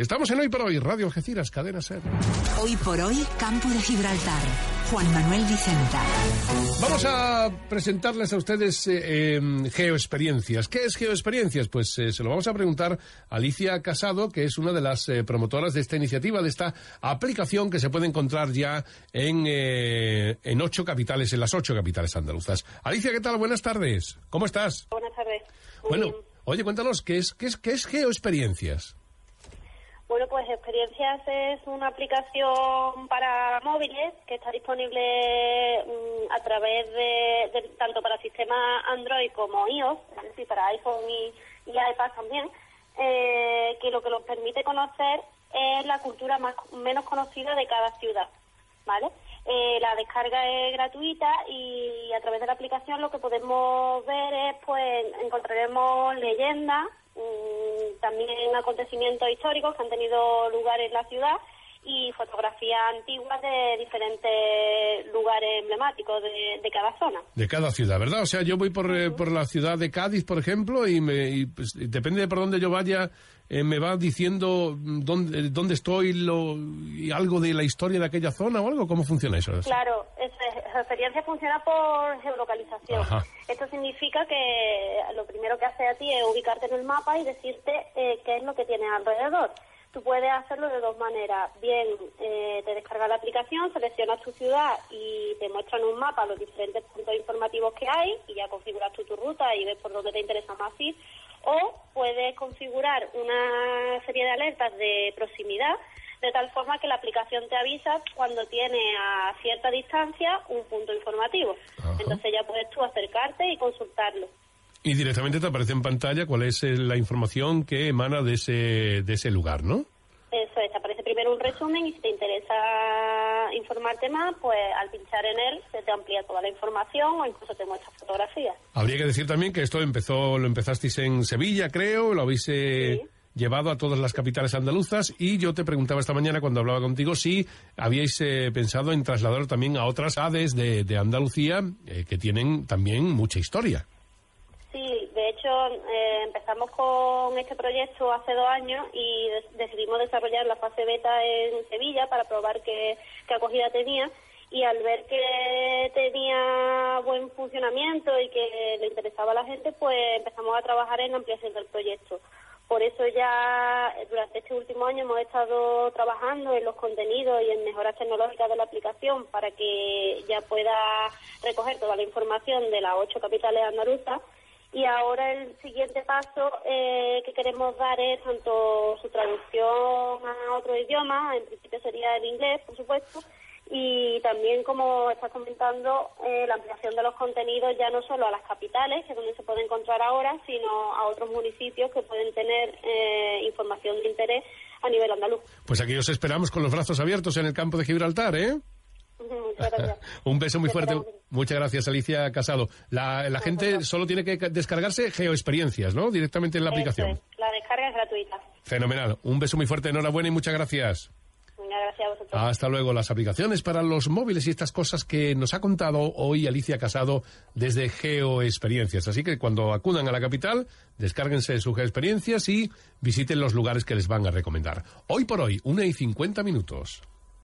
Estamos en Hoy por Hoy, Radio Algeciras, Cadena Ser. Hoy por hoy, Campo de Gibraltar. Juan Manuel Vicenta. Vamos a presentarles a ustedes eh, em, geoexperiencias. ¿Qué es geoexperiencias? Pues eh, se lo vamos a preguntar a Alicia Casado, que es una de las eh, promotoras de esta iniciativa, de esta aplicación que se puede encontrar ya en, eh, en ocho capitales, en las ocho capitales andaluzas. Alicia, ¿qué tal? Buenas tardes. ¿Cómo estás? Buenas tardes. Muy Bueno, bien. oye, cuéntanos, ¿qué es, qué es, qué es geoexperiencias? Bueno, pues Experiencias es una aplicación para móviles que está disponible mm, a través de, tanto para sistemas Android como iOS, es decir, para iPhone y, iPad también, eh, que lo que nos permite conocer es la cultura más menos conocida de cada ciudad, ¿vale? Eh, la descarga es gratuita y a través de la aplicación lo que podemos ver es, pues, encontraremos leyendas, mm, también acontecimientos históricos que han tenido lugar en la ciudad y fotografías antiguas de diferentes lugares emblemáticos de, de cada zona. De cada ciudad, ¿verdad? O sea, yo voy por, eh, por la ciudad de Cádiz, por ejemplo, y, me, y, pues, depende de por dónde yo vaya, eh, me va diciendo mm, dónde, dónde estoy lo, y algo de la historia de aquella zona o algo. ¿Cómo funciona eso? Claro, es- la experiencia funciona por geolocalización. Ajá. Esto significa que lo primero que hace a ti es ubicarte en el mapa y decirte eh, qué es lo que tienes alrededor. Tú puedes hacerlo de dos maneras. Bien, eh, te descargas la aplicación, seleccionas tu ciudad y te muestran un mapa los diferentes puntos informativos que hay y ya configuras tú tu ruta y ves por dónde te interesa más ir. O puedes configurar una serie de alertas de proximidad de tal forma que la aplicación te avisa cuando tiene a cierta distancia un punto informativo. Ajá. Entonces ya puedes tú acercarte y consultarlo. Y directamente te aparece en pantalla cuál es eh, la información que emana de ese, de ese lugar, ¿no? Eso es, te aparece primero un resumen y si te interesa informarte más, pues al pinchar en él se te amplía toda la información o incluso te muestra fotografías. Habría que decir también que esto empezó, lo empezasteis en Sevilla, creo, lo habéis eh, Sí. llevado a todas las capitales andaluzas y yo te preguntaba esta mañana cuando hablaba contigo si habíais eh, pensado en trasladarlo también a otras ADES de, de Andalucía eh, que tienen también mucha historia. Eh, empezamos con este proyecto hace dos años y decidimos desarrollar la fase beta en Sevilla para probar qué, qué acogida tenía y al ver que tenía buen funcionamiento y que le interesaba a la gente, pues empezamos a trabajar en la ampliación del proyecto. Por eso ya eh, durante este último año hemos estado trabajando en los contenidos y en mejoras tecnológicas de la aplicación para que ya pueda recoger toda la información de las ocho capitales andaluzas y ahora el siguiente paso eh, que queremos dar es tanto su traducción a otro idioma, en principio sería el inglés, por supuesto, y también, como estás comentando, eh, la ampliación de los contenidos ya no solo a las capitales, que es donde se puede encontrar ahora, sino a otros municipios que pueden tener eh, información de interés a nivel andaluz. Pues aquí os esperamos con los brazos abiertos en el campo de Gibraltar, ¿eh? Muchas gracias. Un beso muy Te fuerte. Muchas gracias, Alicia Casado. La, la gente solo tiene que ca- descargarse geoexperiencias, ¿no? Directamente en la Eso aplicación. es. La descarga es gratuita. Fenomenal. Un beso muy fuerte, enhorabuena y muchas gracias. Gracias a vosotros. Hasta luego. Las aplicaciones para los móviles y estas cosas que nos ha contado hoy Alicia Casado desde Geoexperiencias. Así que cuando acudan a la capital, descárguense sus Geoexperiencias y visiten los lugares que les van a recomendar. Hoy por hoy, una y cincuenta minutos.